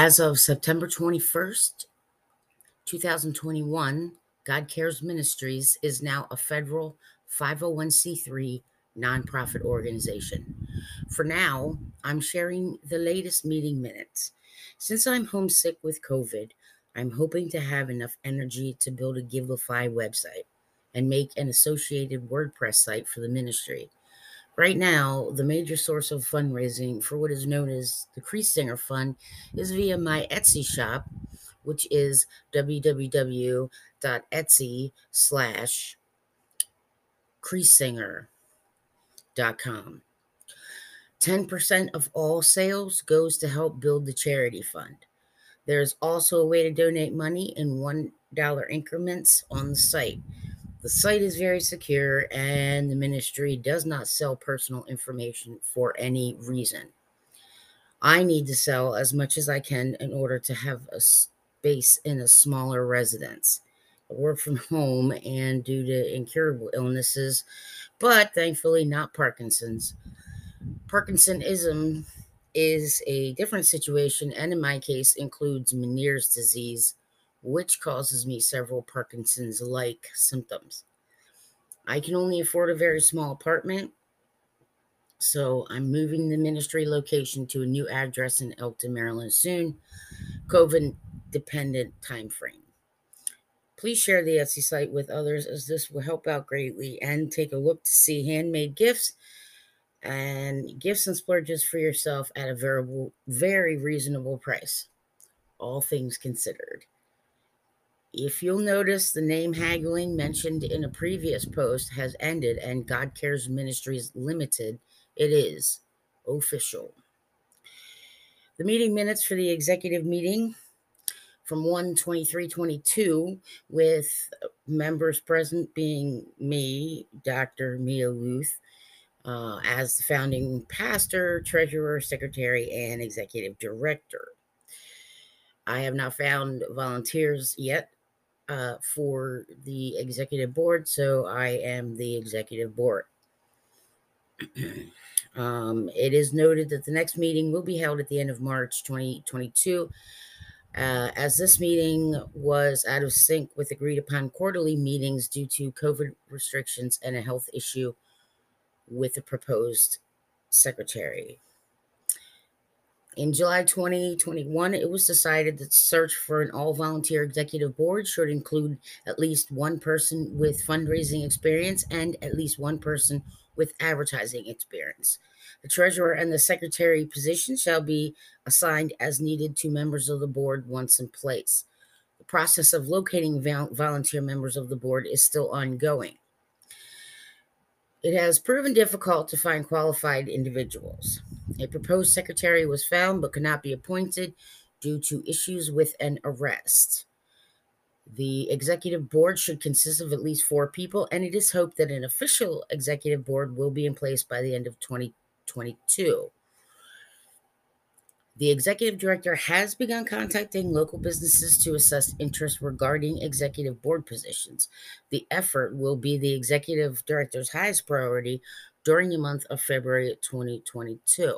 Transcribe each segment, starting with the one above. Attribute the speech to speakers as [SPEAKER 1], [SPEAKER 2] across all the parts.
[SPEAKER 1] As of September 21st, 2021, God Cares Ministries is now a federal 501c3 nonprofit organization. For now, I'm sharing the latest meeting minutes. Since I'm homesick with COVID, I'm hoping to have enough energy to build a Givelify website and make an associated WordPress site for the ministry. Right now, the major source of fundraising for what is known as the Crease Fund is via my Etsy shop, which is www.etsy slash creasesinger.com. 10% of all sales goes to help build the charity fund. There's also a way to donate money in $1 increments on the site. The site is very secure, and the ministry does not sell personal information for any reason. I need to sell as much as I can in order to have a space in a smaller residence. I work from home and due to incurable illnesses, but thankfully not Parkinson's. Parkinsonism is a different situation, and in my case, includes Meniere's disease, which causes me several Parkinson's like symptoms. I can only afford a very small apartment, so I'm moving the ministry location to a new address in Elkton, Maryland soon. COVID dependent time frame. Please share the Etsy site with others as this will help out greatly and take a look to see handmade gifts and gifts and splurges for yourself at a very, very reasonable price. All things considered. If you'll notice, the name haggling mentioned in a previous post has ended and God Cares Ministries Limited, it is official. The meeting minutes for the executive meeting from 1 22 with members present being me, Dr. Mia Luth, uh, as the founding pastor, treasurer, secretary, and executive director. I have not found volunteers yet uh, for the executive board, so I am the executive board. um, it is noted that the next meeting will be held at the end of March 2022. Uh, as this meeting was out of sync with agreed upon quarterly meetings due to COVID restrictions and a health issue with the proposed secretary. In July 2021, it was decided that search for an all volunteer executive board should include at least one person with fundraising experience and at least one person with advertising experience. The treasurer and the secretary position shall be assigned as needed to members of the board once in place. The process of locating volunteer members of the board is still ongoing. It has proven difficult to find qualified individuals. A proposed secretary was found but could not be appointed due to issues with an arrest. The executive board should consist of at least four people, and it is hoped that an official executive board will be in place by the end of 2022. The executive director has begun contacting local businesses to assess interest regarding executive board positions. The effort will be the executive director's highest priority during the month of February 2022.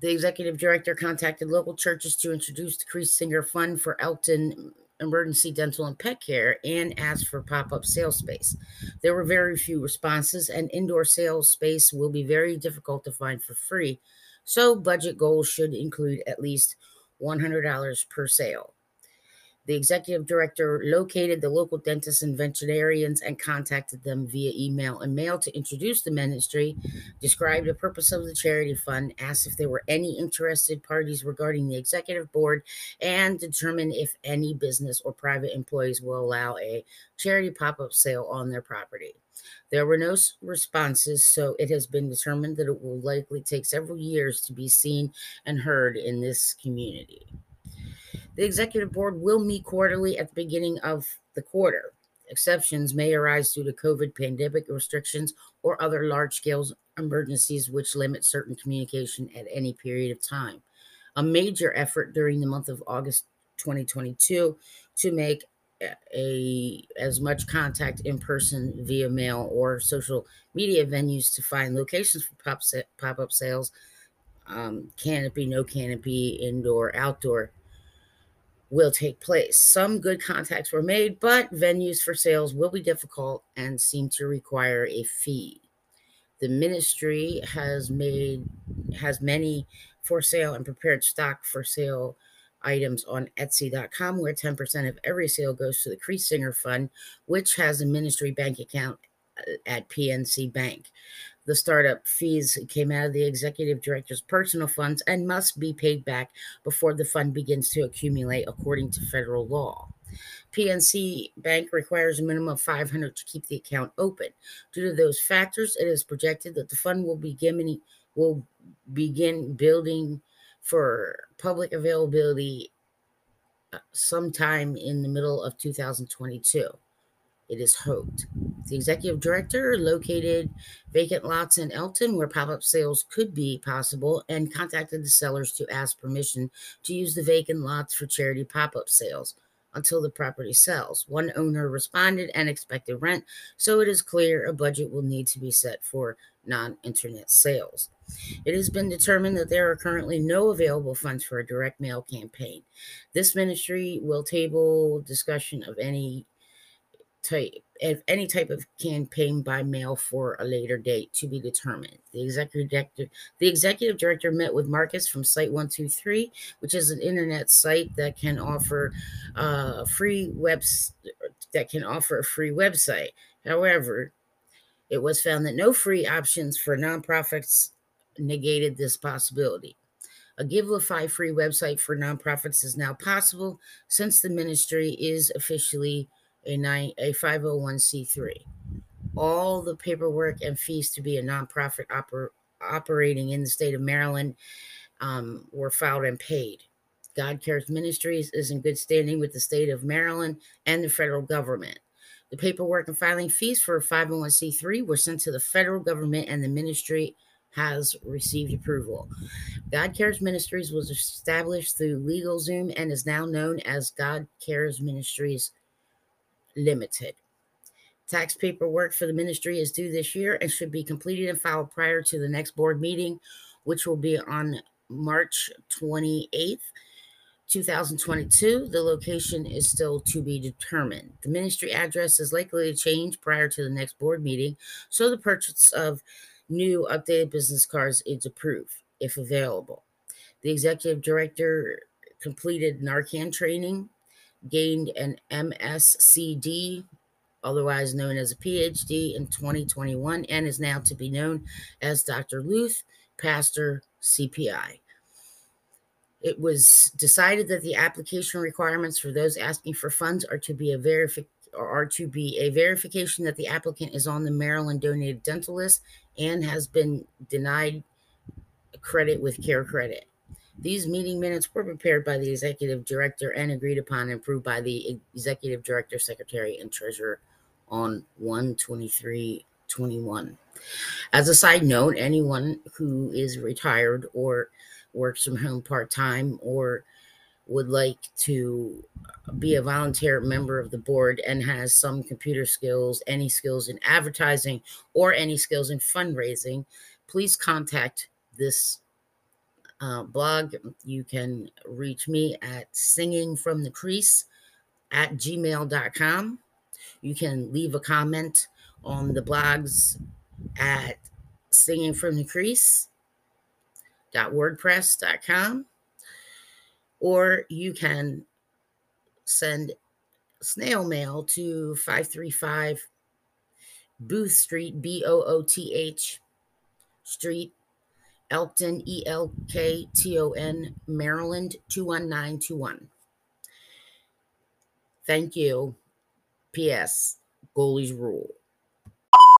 [SPEAKER 1] The executive director contacted local churches to introduce the Crease Singer Fund for Elkton emergency dental and pet care and asked for pop up sales space. There were very few responses, and indoor sales space will be very difficult to find for free so, budget goals should include at least $100 per sale. The executive director located the local dentists and veterinarians and contacted them via email and mail to introduce the ministry, described the purpose of the charity fund, asked if there were any interested parties regarding the executive board, and determined if any business or private employees will allow a charity pop up sale on their property. There were no responses, so it has been determined that it will likely take several years to be seen and heard in this community. The executive board will meet quarterly at the beginning of the quarter. Exceptions may arise due to COVID pandemic restrictions or other large scale emergencies which limit certain communication at any period of time. A major effort during the month of August 2022 to make a as much contact in person via mail or social media venues to find locations for pop pop up sales um, canopy, no canopy, indoor, outdoor, will take place. Some good contacts were made, but venues for sales will be difficult and seem to require a fee. The ministry has made has many for sale and prepared stock for sale items on Etsy.com, where 10% of every sale goes to the Crease Singer Fund, which has a ministry bank account uh, at PNC Bank. The startup fees came out of the executive director's personal funds and must be paid back before the fund begins to accumulate according to federal law. PNC Bank requires a minimum of 500 to keep the account open. Due to those factors, it is projected that the fund will begin will begin building for public availability uh, sometime in the middle of 2022 it is hoped. The executive director located vacant lots in Elkton where pop up sales could be possible and contacted the sellers to ask permission to use the vacant lots for charity pop up sales until the property sells. One owner responded and expected rent, so it is clear a budget will need to be set for non internet sales. It has been determined that there are currently no available funds for a direct mail campaign. This ministry will table discussion of any type if any type of campaign by mail for a later date to be determined. The executive director, the executive director met with Marcus from Site One Two Three, which is an internet site that can offer uh, free webs that can offer a free website. However, it was found that no free options for nonprofits negated this possibility. A Givelify free website for nonprofits is now possible since the ministry is officially a, nine, a 501c3. All the paperwork and fees to be a nonprofit oper, operating in the state of Maryland um, were filed and paid. God Cares Ministries is in good standing with the state of Maryland and the federal government. The paperwork and filing fees for 501c3 were sent to the federal government, and the ministry has received approval. God Cares Ministries was established through LegalZoom and is now known as God Cares Ministries Limited. Tax paperwork for the ministry is due this year and should be completed and filed prior to the next board meeting, which will be on March 28th. 2022. The location is still to be determined. The ministry address is likely to change prior to the next board meeting, so the purchase of new updated business cards is approved if available. The executive director completed Narcan training gained an MSCD, otherwise known as a PhD, in 2021 and is now to be known as Dr. Luth, Pastor CPI. It was decided that the application requirements for those asking for funds are to be a verification are to be a verification that the applicant is on the Maryland donated dental list and has been denied credit with CareCredit. These meeting minutes were prepared by the executive director and agreed upon and approved by the executive director, secretary, and treasurer on 12321. As a side note, anyone who is retired or works from home part time or would like to be a volunteer member of the board and has some computer skills, any skills in advertising, or any skills in fundraising, please contact this uh, blog. You can reach me at singing from the crease at gmail.com. You can leave a comment on the blogs at singing from the crease wordpress.com or you can send snail mail to 535 Booth Street, B O O T H Street, Elkton, E L K T O N, Maryland 21921. Thank you. P.S. Goalies rule.